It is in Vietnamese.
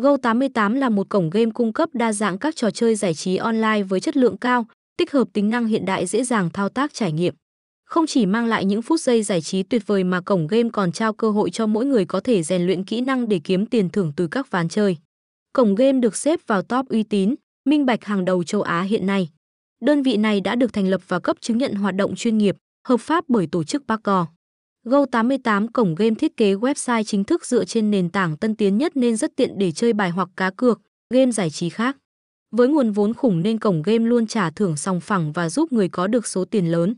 Go88 là một cổng game cung cấp đa dạng các trò chơi giải trí online với chất lượng cao, tích hợp tính năng hiện đại dễ dàng thao tác trải nghiệm. Không chỉ mang lại những phút giây giải trí tuyệt vời mà cổng game còn trao cơ hội cho mỗi người có thể rèn luyện kỹ năng để kiếm tiền thưởng từ các ván chơi. Cổng game được xếp vào top uy tín, minh bạch hàng đầu châu Á hiện nay. Đơn vị này đã được thành lập và cấp chứng nhận hoạt động chuyên nghiệp, hợp pháp bởi tổ chức Paco. Go88 cổng game thiết kế website chính thức dựa trên nền tảng tân tiến nhất nên rất tiện để chơi bài hoặc cá cược, game giải trí khác. Với nguồn vốn khủng nên cổng game luôn trả thưởng sòng phẳng và giúp người có được số tiền lớn.